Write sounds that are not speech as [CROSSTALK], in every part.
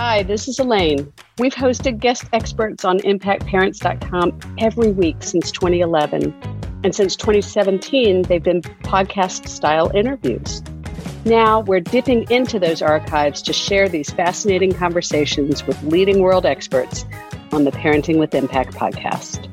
Hi, this is Elaine. We've hosted guest experts on impactparents.com every week since 2011. And since 2017, they've been podcast style interviews. Now we're dipping into those archives to share these fascinating conversations with leading world experts on the Parenting with Impact podcast.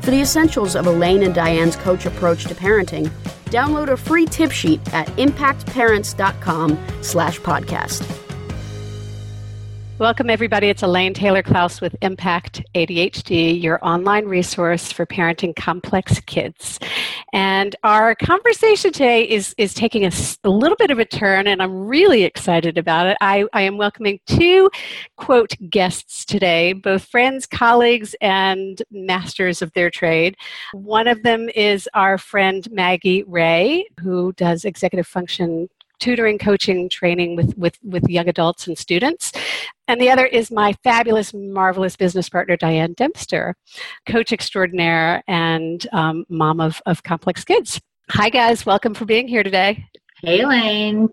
For the essentials of Elaine and Diane's coach approach to parenting, download a free tip sheet at impactparents.com slash podcast. Welcome, everybody. It's Elaine Taylor Klaus with Impact ADHD, your online resource for parenting complex kids. And our conversation today is, is taking a, a little bit of a turn, and I'm really excited about it. I, I am welcoming two, quote, guests today, both friends, colleagues, and masters of their trade. One of them is our friend Maggie Wray, who does executive function tutoring, coaching, training with, with, with young adults and students. And the other is my fabulous, marvelous business partner, Diane Dempster, coach extraordinaire and um, mom of, of complex kids. Hi, guys. Welcome for being here today. Hey, Elaine.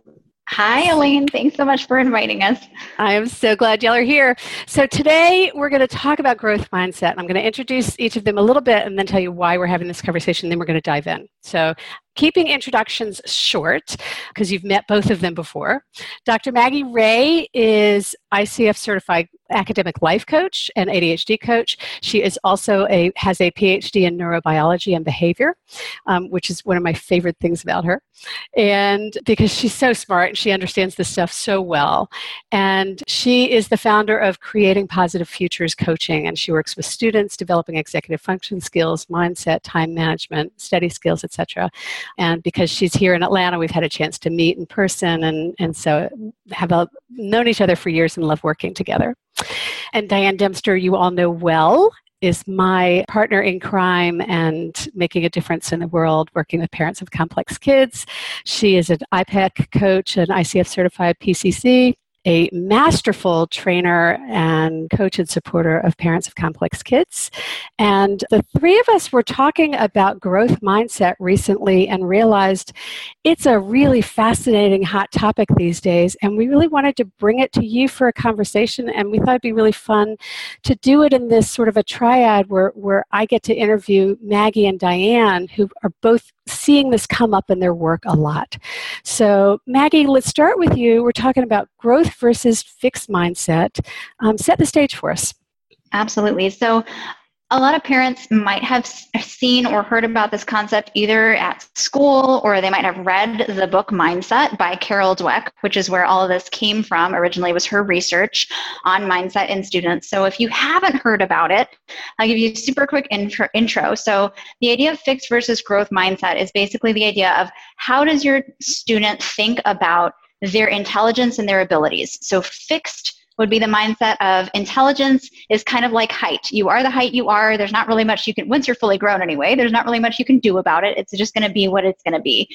Hi, Elaine. Thanks so much for inviting us. I am so glad y'all are here. So, today we're going to talk about growth mindset. I'm going to introduce each of them a little bit and then tell you why we're having this conversation. Then we're going to dive in. So, keeping introductions short because you've met both of them before. Dr. Maggie Wray is ICF certified academic life coach and ADHD coach. She is also a has a PhD in neurobiology and behavior, um, which is one of my favorite things about her. And because she's so smart and she understands this stuff so well. And she is the founder of Creating Positive Futures Coaching, and she works with students developing executive function skills, mindset, time management, study skills, etc. And because she's here in Atlanta, we've had a chance to meet in person, and and so have a, known each other for years and love working together. And Diane Dempster, you all know well, is my partner in crime and making a difference in the world, working with parents of complex kids. She is an IPEC coach, an ICF certified PCC, a masterful trainer and coach and supporter of parents of complex kids. And the three of us were talking about growth mindset recently and realized it's a really fascinating hot topic these days. And we really wanted to bring it to you for a conversation. And we thought it'd be really fun to do it in this sort of a triad where, where I get to interview Maggie and Diane, who are both seeing this come up in their work a lot. So, Maggie, let's start with you. We're talking about growth versus fixed mindset. Um, set the stage for us. Absolutely. So, a lot of parents might have seen or heard about this concept either at school or they might have read the book mindset by carol dweck which is where all of this came from. Originally was her research on mindset in students. So if you haven't heard about it i'll give you a super quick intro, intro. so the idea of fixed versus growth mindset is basically the idea of how does your student think about their intelligence and their abilities? So fixed would be the mindset of intelligence is kind of like height. You are the height you are. There's not really much you can, once you're fully grown anyway, there's not really much you can do about it. It's just going to be what it's going to be.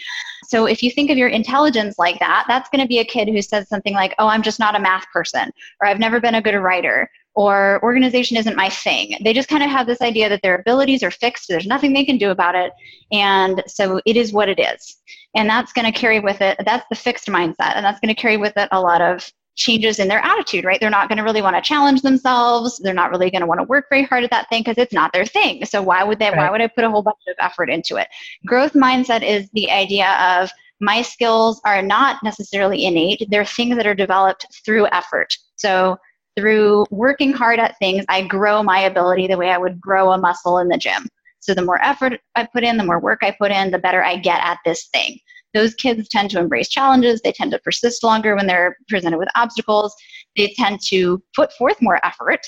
So if you think of your intelligence like that, that's going to be a kid who says something like, oh, I'm just not a math person, or I've never been a good writer, or organization isn't my thing. They just kind of have this idea that their abilities are fixed, there's nothing they can do about it, and so it is what it is. And that's going to carry with it, that's the fixed mindset, and that's going to carry with it a lot of changes in their attitude, right? They're not going to really want to challenge themselves. They're not really going to want to work very hard at that thing because it's not their thing. So why would they right. why would I put a whole bunch of effort into it? Growth mindset is the idea of my skills are not necessarily innate. They're things that are developed through effort. So through working hard at things, I grow my ability the way I would grow a muscle in the gym. So the more effort I put in, the more work I put in, the better I get at this thing. Those kids tend to embrace challenges. They tend to persist longer when they're presented with obstacles. They tend to put forth more effort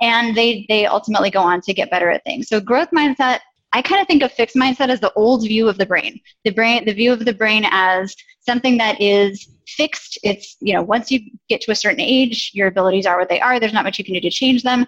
and they they ultimately go on to get better at things. So growth mindset I kind of think of fixed mindset as the old view of the brain. The brain, the view of the brain as something that is fixed. It's, you know, once you get to a certain age, your abilities are what they are. There's not much you can do to change them.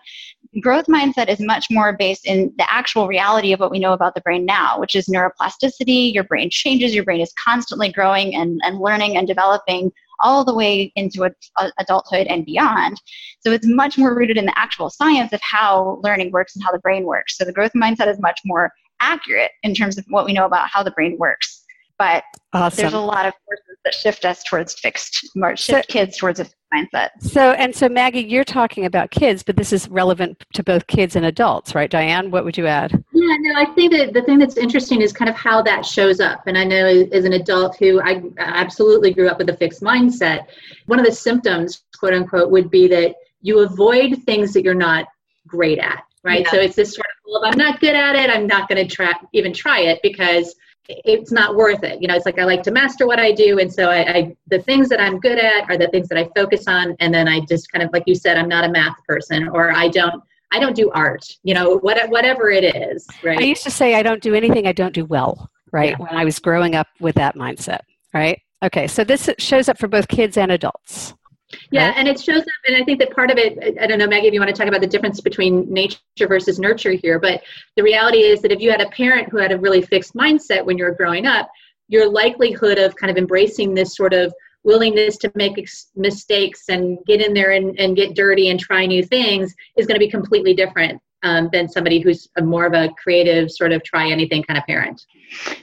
Growth mindset is much more based in the actual reality of what we know about the brain now, which is neuroplasticity. Your brain changes, your brain is constantly growing and, and learning and developing all the way into a uh, adulthood and beyond. So it's much more rooted in the actual science of how learning works and how the brain works. So the growth mindset is much more accurate in terms of what we know about how the brain works. But awesome. there's a lot of forces that shift us towards fixed, shift so, kids towards a mindset. So, and so Maggie, you're talking about kids, but this is relevant to both kids and adults, right? Diane, what would you add? Yeah, no, I think that the thing that's interesting is kind of how that shows up. And I know as an adult who I absolutely grew up with a fixed mindset, one of the symptoms, quote unquote, would be that you avoid things that you're not great at, right? Yeah. So it's this sort of, well, if I'm not good at it, I'm not going to try even try it because it's not worth it. You know, it's like I like to master what I do, and so I, I, the things that I'm good at are the things that I focus on, and then I just kind of like you said, I'm not a math person, or I don't I don't do art. You know, what, whatever it is. Right. I used to say I don't do anything I don't do well. Right. Yeah. When I was growing up with that mindset. Right. Okay. So this shows up for both kids and adults. Yeah, right? and it shows up, and I think that part of it, I don't know, Maggie, if you want to talk about the difference between nature versus nurture here, but the reality is that if you had a parent who had a really fixed mindset when you were growing up, your likelihood of kind of embracing this sort of willingness to make ex- mistakes and get in there and, and get dirty and try new things is going to be completely different um, than somebody who's more of a creative sort of try anything kind of parent.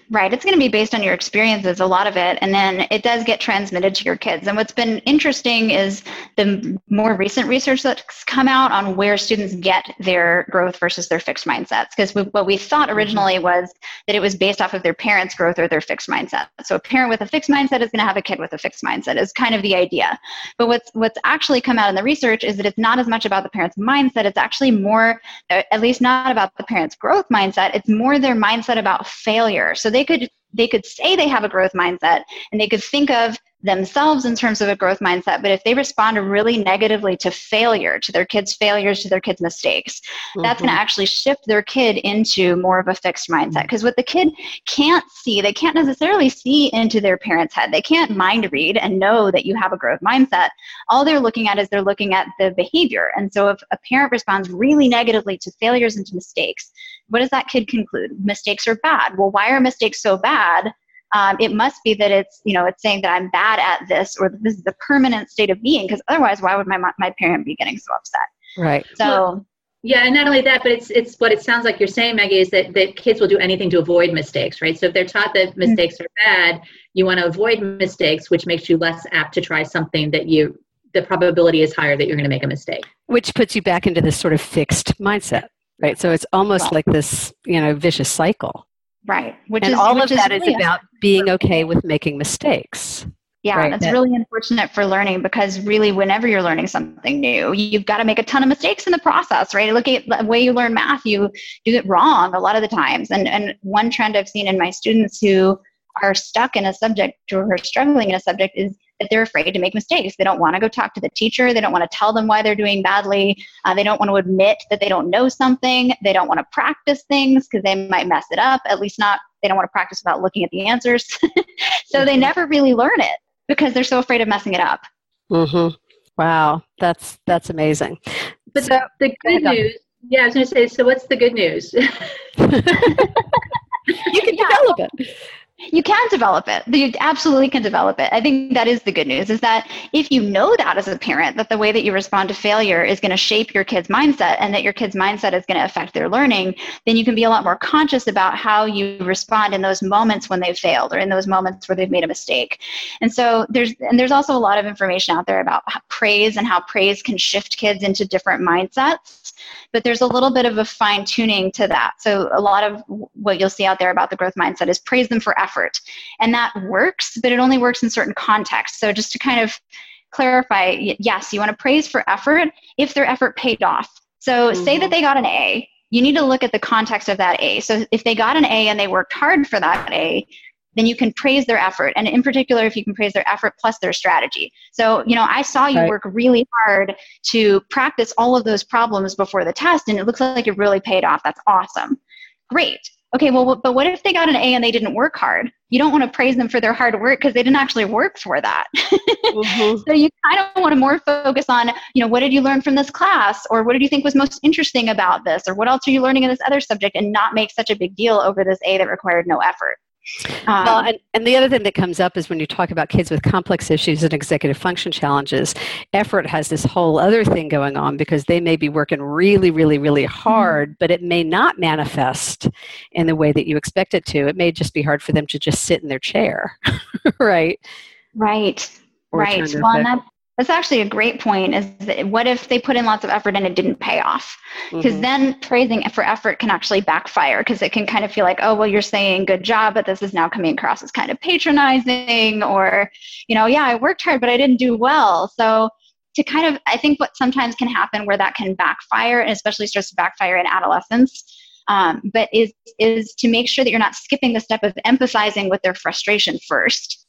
Right. It's going to be based on your experiences, a lot of it. And then it does get transmitted to your kids. And what's been interesting is the more recent research that's come out on where students get their growth versus their fixed mindsets. Because what we thought mm-hmm. originally was that it was based off of their parents' growth or their fixed mindset. So a parent with a fixed mindset is going to have a kid with a fixed mindset, is kind of the idea. But what's, what's actually come out in the research is that it's not as much about the parent's mindset. It's actually more, Uh, at least not about the parent's growth mindset. It's more their mindset about failure failure. So they could they could say they have a growth mindset and they could think of themselves in terms of a growth mindset but if they respond really negatively to failure to their kids failures to their kids mistakes mm-hmm. that's going to actually shift their kid into more of a fixed mindset because what the kid can't see they can't necessarily see into their parents head they can't mind read and know that you have a growth mindset all they're looking at is they're looking at the behavior and so if a parent responds really negatively to failures and to mistakes what does that kid conclude? Mistakes are bad. Well, why are mistakes so bad? Um, it must be that it's you know it's saying that I'm bad at this or that this is a permanent state of being because otherwise why would my my parent be getting so upset? Right. So. Well, yeah, and not only that, but it's it's what it sounds like you're saying, Maggie, is that, that kids will do anything to avoid mistakes, right? So if they're taught that mistakes mm-hmm. are bad, you want to avoid mistakes, which makes you less apt to try something that you the probability is higher that you're going to make a mistake. Which puts you back into this sort of fixed mindset right so it's almost right. like this you know vicious cycle right. Which and is, all of that is, really about being okay with making mistakes. Yeah right? that's that, really unfortunate for learning because really whenever you're learning something new you've got to make a ton of mistakes in the process right? Look at the way you learn math you do it wrong a lot of the times. And and one trend i've seen in my students who are stuck in a subject or are struggling in a subject is that they're afraid to make mistakes. They don't want to go talk to the teacher. They don't want to tell them why they're doing badly. Uh, they don't want to admit that they don't know something. They don't want to practice things because they might mess it up. At least not, they don't want to practice without looking at the answers. [LAUGHS] so they never really learn it because they're so afraid of messing it up. Mm-hmm. Wow, that's that's amazing. But so, the good news, yeah, I was going to say. So, what's the good news? [LAUGHS] you can [LAUGHS] develop it you can develop it. You absolutely can develop it. I think that is the good news is that if you know that as a parent that the way that you respond to failure is going to shape your kid's mindset and that your kid's mindset is going to affect their learning then you can be a lot more conscious about how you respond in those moments when they've failed or in those moments where they've made a mistake. And so there's and there's also a lot of information out there about praise and how praise can shift kids into different mindsets but there's a little bit of a fine tuning to that so a lot of what you'll see out there about the growth mindset is praise them for effort. And that works, but it only works in certain contexts. So just to kind of clarify, yes, you want to praise for effort if their effort paid off. So mm-hmm. say that mm-hmm. they got an A, you need to look at the context of that A. So if they got an A and they worked hard for that A, then you can praise their effort. And in particular, if you can praise their effort plus their strategy. So, you know, I saw you right. work really hard to practice all of those problems before the test, and it looks like it really paid off. That's awesome. Great. Okay, well, but what if they got an A and they didn't work hard? You don't want to praise them for their hard work because they didn't actually work for that. mm-hmm. [LAUGHS] So you kind of want to more focus on, you know, what did you learn from this class, or what did you think was most interesting about this, or what else are you learning in this other subject, and not make such a big deal over this A that required no effort. Um, well, and, and the other thing that comes up is when you talk about kids with complex issues and executive function challenges, effort has this whole other thing going on because they may be working really, really, really mm-hmm. hard, but it may not manifest in the way that you expect it to. It may just be hard for them to just sit in their chair, [LAUGHS] right? Right. Or right. Well, that, that's actually a great point. Is that what if they put in lots of effort and it didn't pay off? Because mm-hmm. then praising for effort can actually backfire because it can kind of feel like, oh, well, you're saying good job, but this is now coming across as kind of patronizing, or, you know, yeah, I worked hard, but I didn't do well. So to kind of, I think what sometimes can happen where that can backfire, and especially starts to backfire in adolescence, um, but is is to make sure that you're not skipping the step of empathizing with their frustration first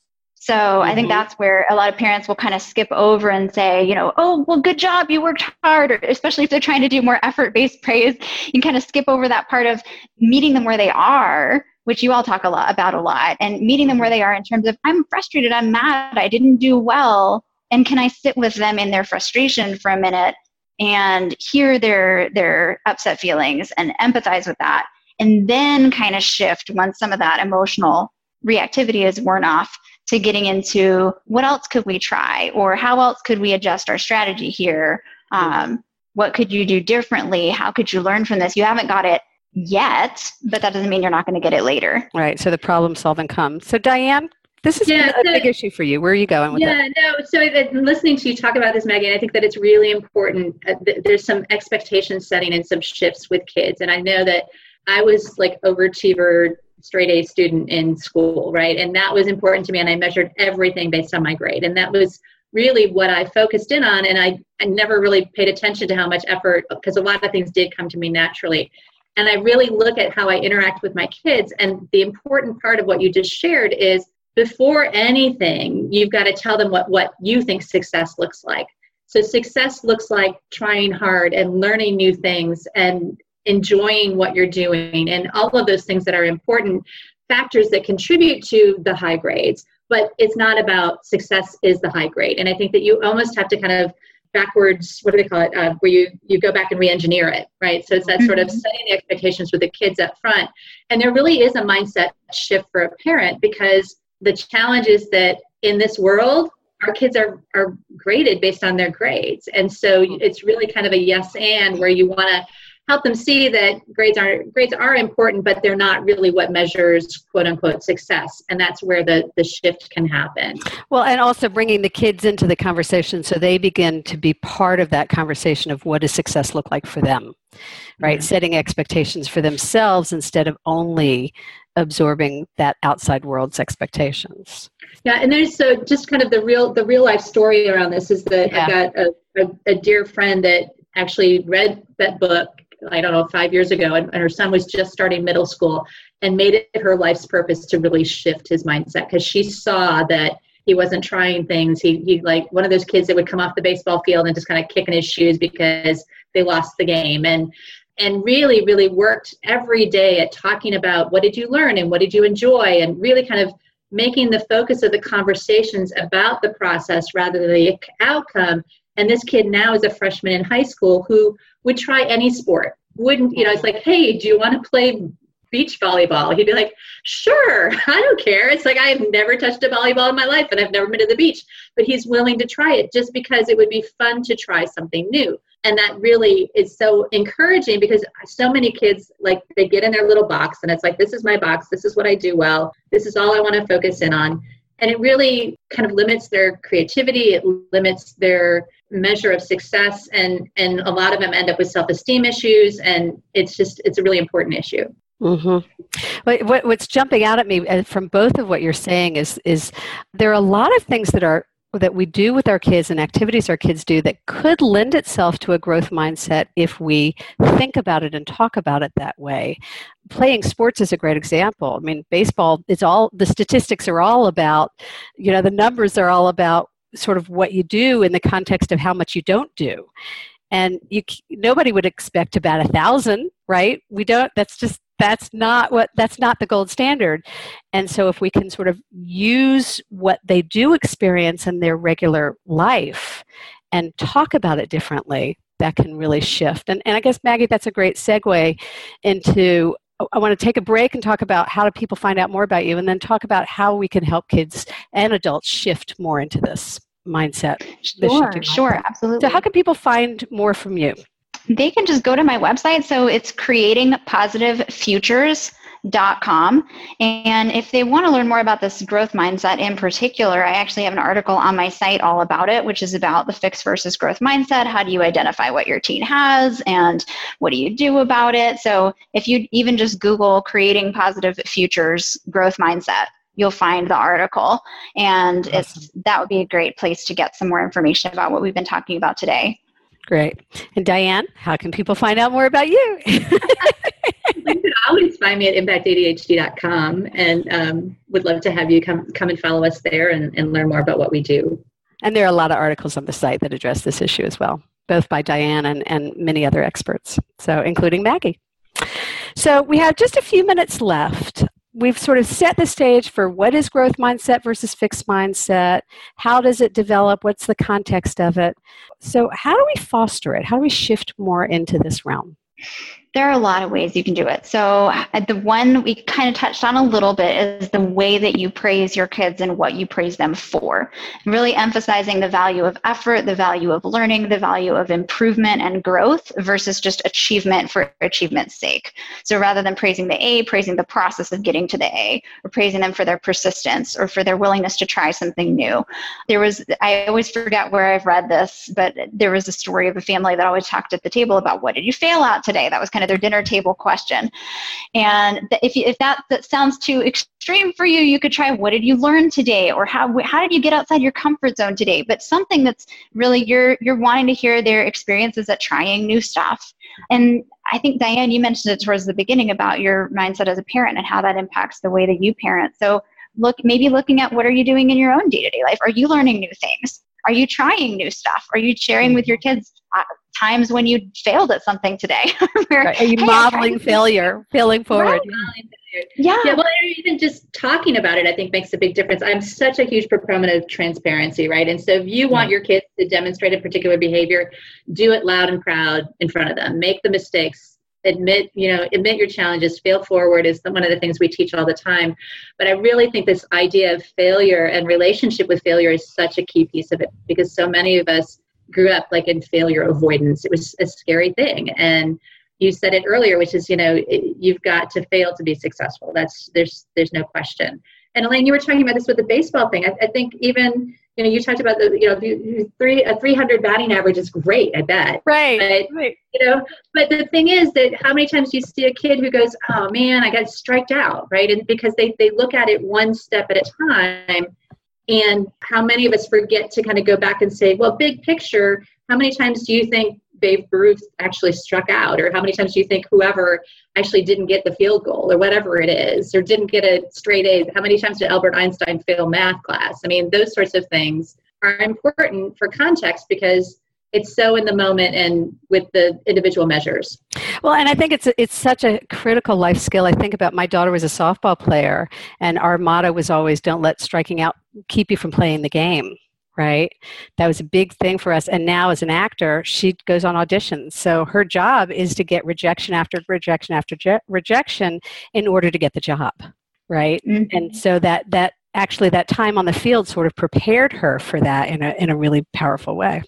so mm-hmm. I think mm-hmm. that's where a lot of parents will kind of skip over and say, you know, oh, well, good job, you worked hard, or especially if they're trying to do more effort based [LAUGHS] praise, you kind of skip over that part of meeting them where they are, which you all talk a lot about a lot, and meeting them where they are in terms of, I'm frustrated, I'm mad, I didn't do well. And can I sit with them in their frustration for a minute and hear their their upset feelings and empathize with that? And then kind of shift once some of that emotional reactivity is worn off to getting into what else could we try or how else could we adjust our strategy here um, what could you do differently how could you learn from this you haven't got it yet but that doesn't mean you're not going to get it later right so the problem solving comes so diane this is yeah, a so, big issue for you. Where are you going with yeah, that? Yeah, no. So uh, listening to you talk about this, Megan, I think that it's really important. Uh, there's some expectation setting and some shifts with kids, and I know that I was like overachiever straight A student in school, right? And that was important to me. And I measured everything based on my grade. And that was really what I focused in on. And I, I never really paid attention to how much effort, because a lot of things did come to me naturally. And I really look at how I interact with my kids. And the important part of what you just shared is before anything, you've got to tell them what, what you think success looks like. So success looks like trying hard and learning new things and enjoying what you're doing and all of those things that are important factors that contribute to the high grades. But it's not about success is the high grade. And i think that you almost have to kind of backwards what do they call it? Uh, where you you go back and re-engineer it right? So it's that sort of mm-hmm. setting the expectations with the kids up front. And there really is a mindset shift for a parent because the challenge is that in this world our kids are are graded based on their grades. And so it's really kind of a yes and where you want to help them see that grades are grades are important but they're not really what measures quote unquote success and that's where the the shift can happen well and also bringing the kids into the conversation so they begin to be part of that conversation of what does success look like for them right mm-hmm. setting expectations for themselves instead of only absorbing that outside world's expectations yeah and there's so just kind of the real the real life story around this is that yeah. i got a, a, a dear friend that actually read that book I don't know, five years ago, and, and her son was just starting middle school and made it her life's purpose to really shift his mindset because she saw that he wasn't trying things. He, he like one of those kids that would come off the baseball field and just kind of kicking his shoes because they lost the game. And and really, really worked every day at talking about what did you learn and what did you enjoy and really kind of making the focus of the conversations about the process rather than the outcome and this kid now is a freshman in high school who would try any sport. Wouldn't, you know, it's like, hey, do you want to play beach volleyball? He'd be like, sure, [LAUGHS] I don't care. It's like, I have never touched a volleyball in my life and I've never been to the beach. But he's willing to try it just because it would be fun to try something new. And that really is so encouraging because so many kids, like, they get in their little box and it's like, this is my box. This is what I do well. This is all I want to focus in on and it really kind of limits their creativity it limits their measure of success and and a lot of them end up with self-esteem issues and it's just it's a really important issue Mm-hmm. What, what's jumping out at me uh, from both of what you're saying is is there are a lot of things that are that we do with our kids and activities our kids do that could lend itself to a growth mindset if we think about it and talk about it that way. Playing sports is a great example. I mean, baseball is all the statistics are all about, you know, the numbers are all about sort of what you do in the context of how much you don't do. And you nobody would expect to bat a thousand, right? We don't that's just that's not what that's not the gold standard. And so if we can sort of use what they do experience in their regular life and talk about it differently that can really shift. And, and i guess maggie that's a great segue into I want to take a break and talk about how do people find out more about you, and then talk about how we can help kids and adults shift more into this mindset. Sure, sure, absolutely. So, how can people find more from you? they can just go to my website. So it's creatingpositivefutures.com. And if they want to learn more about this growth mindset in particular, I actually have an article on my site all about it, which is about the fixed versus growth mindset. How do you identify what your teen has and what do you do about it? So if you even just Google creating positive futures growth mindset, you'll find the article and awesome. it's that would be a great place to get some more information about what we've been talking about today Great. And Diane, how can people find out more about you? [LAUGHS] you can always find me at impactadhd.com and um, would love to have you come, come and follow us there and, and learn more about what we do. And there are a lot of articles on the site that address this issue as well, both by Diane and, and many other experts, so including Maggie. So we have just a few minutes left we've sort of set the stage for what is growth mindset versus fixed mindset. How does it develop? What's the context of it? So how do we foster it? How do we shift more into this realm there are a lot of ways you can do it. So, uh, the one we kind of touched on a little bit is the way that you praise your kids and what you praise them for. Really emphasizing the value of effort, the value of learning, the value of improvement and growth versus just achievement for achievement's sake. So, rather than praising the A, praising the process of getting to the A, or praising them for their persistence or for their willingness to try something new. There was, I always forget where I've read this, but there was a story of a family that always talked at the table about what did you fail at today? That was kind of their dinner table question. And if, you, if that, that sounds too extreme for you, you could try what did you learn today or how, how did you get outside your comfort zone today? But something that's really you're, you're wanting to hear their experiences at trying new stuff. And I think, Diane, you mentioned it towards the beginning about your mindset as a parent and how that impacts the way that you parent. So look, maybe looking at what are you doing in your own day to day life? Are you learning new things? Are you trying new stuff? Are you sharing with your mm-hmm. kids uh, times when you failed at something today? [LAUGHS] Where, right. Are you hey, modeling failure, failing forward? Right. Yeah. yeah. Well, even just talking about it, I think makes a big difference. I'm such a huge proponent of transparency, right? And so if you want your kids to demonstrate a particular behavior, do it loud and proud in front of them. Make the mistakes. Admit, you know, admit your challenges. Fail forward is one of the things we teach all the time. But I really think this idea of failure and relationship with failure is such a key piece of it because so many of us grew up like in failure avoidance. It was a scary thing. And you said it earlier, which is, you know, you've got to fail to be successful. That's there's there's no question. And Elaine, you were talking about this with the baseball thing. I, I think even you know you talked about the you know three a 300 batting average is great. I bet. Right. But, right. You know, but the thing is that how many times do you see a kid who goes, oh man, I got striked out, right? And because they they look at it one step at a time and how many of us forget to kind of go back and say, well, big picture, how many times do you think Babe Ruth actually struck out? Or how many times do you think whoever actually didn't get the field goal or whatever it is, or didn't get a straight A? How many times did Albert Einstein fail math class? I mean, those sorts of things are important for context because it's so in the moment and with the individual measures. Well, and I think it's it's such a critical life skill. I think about my daughter was a softball player, and our motto was always, "Don't let striking out keep you from playing the game." Right? That was a big thing for us. And now, as an actor, she goes on auditions. So her job is to get rejection after rejection after je- rejection in order to get the job. Right? Mm-hmm. And so that that actually that time on the field sort of prepared her for that in a in a really powerful way.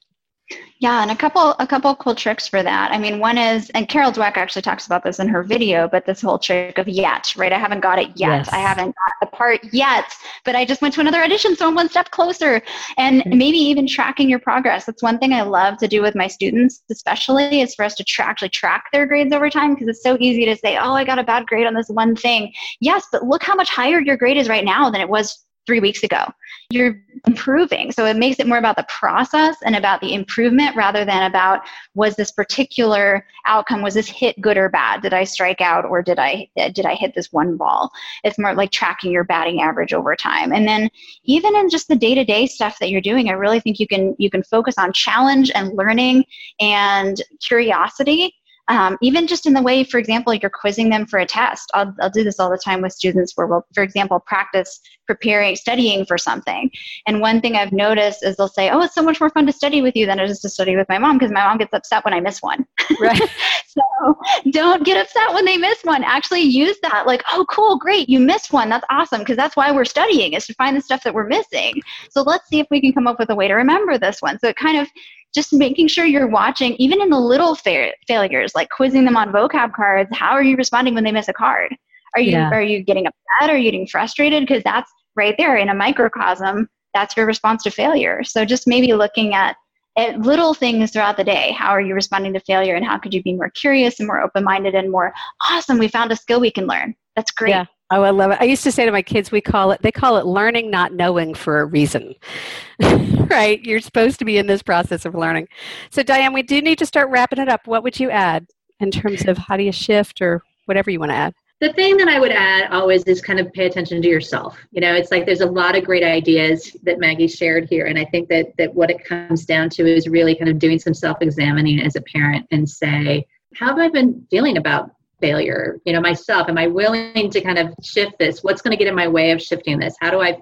Yeah, and a couple a couple cool tricks for that. I mean, one is, and Carol Dweck actually talks about this in her video, but this whole trick of yet, right? I haven't got it yet. Yes. I haven't got the part yet, but I just went to another audition, so I'm one step closer. And mm-hmm. maybe even tracking your progress. That's one thing I love to do with my students, especially, is for us to tra- actually track their grades over time because it's so easy to say, oh, I got a bad grade on this one thing. Yes, but look how much higher your grade is right now than it was three weeks ago. You're improving. So it makes it more about the process and about the improvement rather than about was this particular outcome, was this hit good or bad? Did I strike out or did I did I hit this one ball? It's more like tracking your batting average over time. And then even in just the day-to-day stuff that you're doing, I really think you can you can focus on challenge and learning and curiosity um, even just in the way, for example, you're quizzing them for a test. I'll, I'll do this all the time with students where we'll, for example, practice preparing, studying for something. And one thing I've noticed is they'll say, oh, it's so much more fun to study with you than it is to study with my mom because my mom gets upset when I miss one. Right. [LAUGHS] so don't get upset when they miss one. Actually use that like, oh, cool, great, you missed one. That's awesome because that's why we're studying is to find the stuff that we're missing. So let's see if we can come up with a way to remember this one. So it kind of just making sure you're watching, even in the little fa- failures, like quizzing them on vocab cards. How are you responding when they miss a card? Are you yeah. are you getting upset? Are you getting frustrated? Because that's right there in a microcosm. That's your response to failure. So just maybe looking at at little things throughout the day. How are you responding to failure, and how could you be more curious and more open minded and more awesome? We found a skill we can learn. That's great. Yeah. Oh, I love it. I used to say to my kids, we call it, they call it learning, not knowing for a reason. [LAUGHS] right? You're supposed to be in this process of learning. So, Diane, we do need to start wrapping it up. What would you add in terms of how do you shift or whatever you want to add? The thing that I would add always is kind of pay attention to yourself. You know, it's like there's a lot of great ideas that Maggie shared here. And I think that, that what it comes down to is really kind of doing some self examining as a parent and say, how have I been feeling about failure you know myself am i willing to kind of shift this what's going to get in my way of shifting this how do i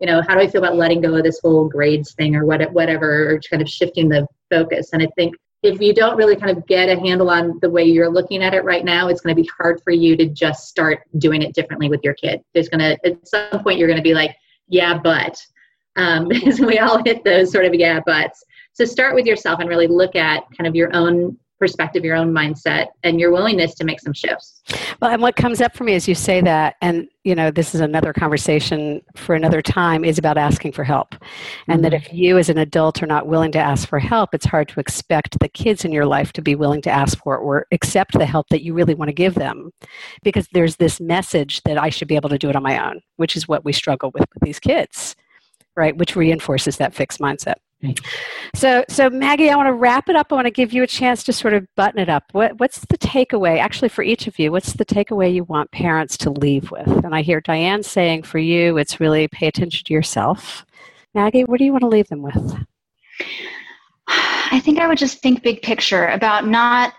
you know how do i feel about letting go of this whole grades thing or what, whatever or kind of shifting the focus and i think if you don't really kind of get a handle on the way you're looking at it right now it's going to be hard for you to just start doing it differently with your kid. There's going to at some point you're going to be like yeah but um, [LAUGHS] we all hit those sort of yeah buts. So start with yourself and really look at kind of your own perspective, your own mindset, and your willingness to make some shifts. Well, and what comes up for me as you say that, and you know, this is another conversation for another time, is about asking for help. And mm-hmm. that if you as an adult are not willing to ask for help, it's hard to expect the kids in your life to be willing to ask for or accept the help that you really want to give them. Because there's this message that I should be able to do it on my own, which is what we struggle with with these kids, right? Which reinforces that fixed mindset. So, so Maggie, I want to wrap it up. I want to give you a chance to sort of button it up. What, what's the takeaway, actually, for each of you? What's the takeaway you want parents to leave with? And I hear Diane saying for you, it's really pay attention to yourself. Maggie, what do you want to leave them with? I think I would just think big picture about not.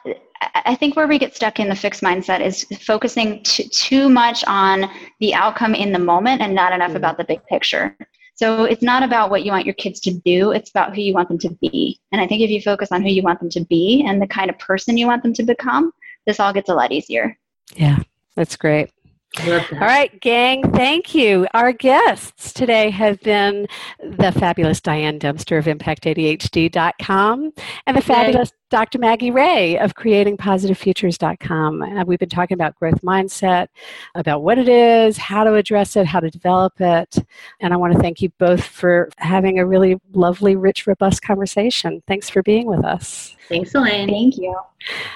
I think where we get stuck in the fixed mindset is focusing too, too much on the outcome in the moment and not enough mm-hmm. about the big picture. So it's not about what you want your kids to do, it's about who you want them to be. And I think if you focus on who you want them to be and the kind of person you want them to become, this all gets a lot easier. Yeah, that's great. All right, gang, thank you. Our guests today have been the fabulous Diane Dempster of ImpactADHD.com and the fabulous Dr. Maggie Wray of CreatingPositiveFutures.com. And uh, we've been talking about growth mindset, about what it is, how to address it, how to develop it. And I want to thank you both for having a really lovely, rich, robust conversation. Thanks for being with us. Thanks, Elaine. Thank you.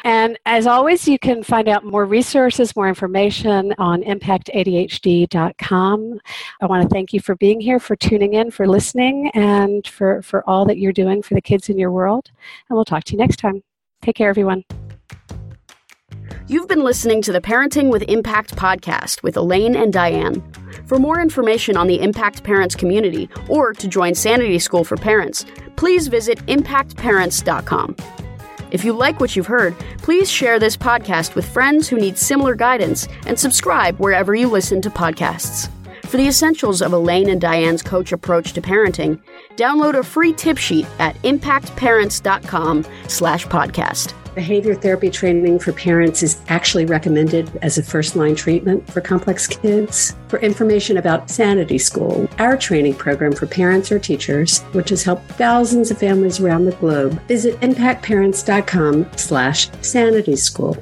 And as always, you can find out more resources, more information on impactadhd.com. I want to thank you for being here, for tuning in, for listening, and for, for all that you're doing for the kids in your world. And we'll talk to you next time. Take care, everyone. You've been listening to the Parenting with Impact podcast with Elaine and Diane. For more information on the Impact Parents community or to join Sanity School for Parents, please visit impactparents.com. If you like what you've heard, please share this podcast with friends who need similar guidance and subscribe wherever you listen to podcasts. For the essentials of Elaine and Diane's coach approach to parenting, download a free tip sheet at impactparents.com slash podcast. Behavior therapy training for parents is actually recommended as a first line treatment for complex kids. For information about Sanity School, our training program for parents or teachers, which has helped thousands of families around the globe, visit impactparents.com slash sanity school.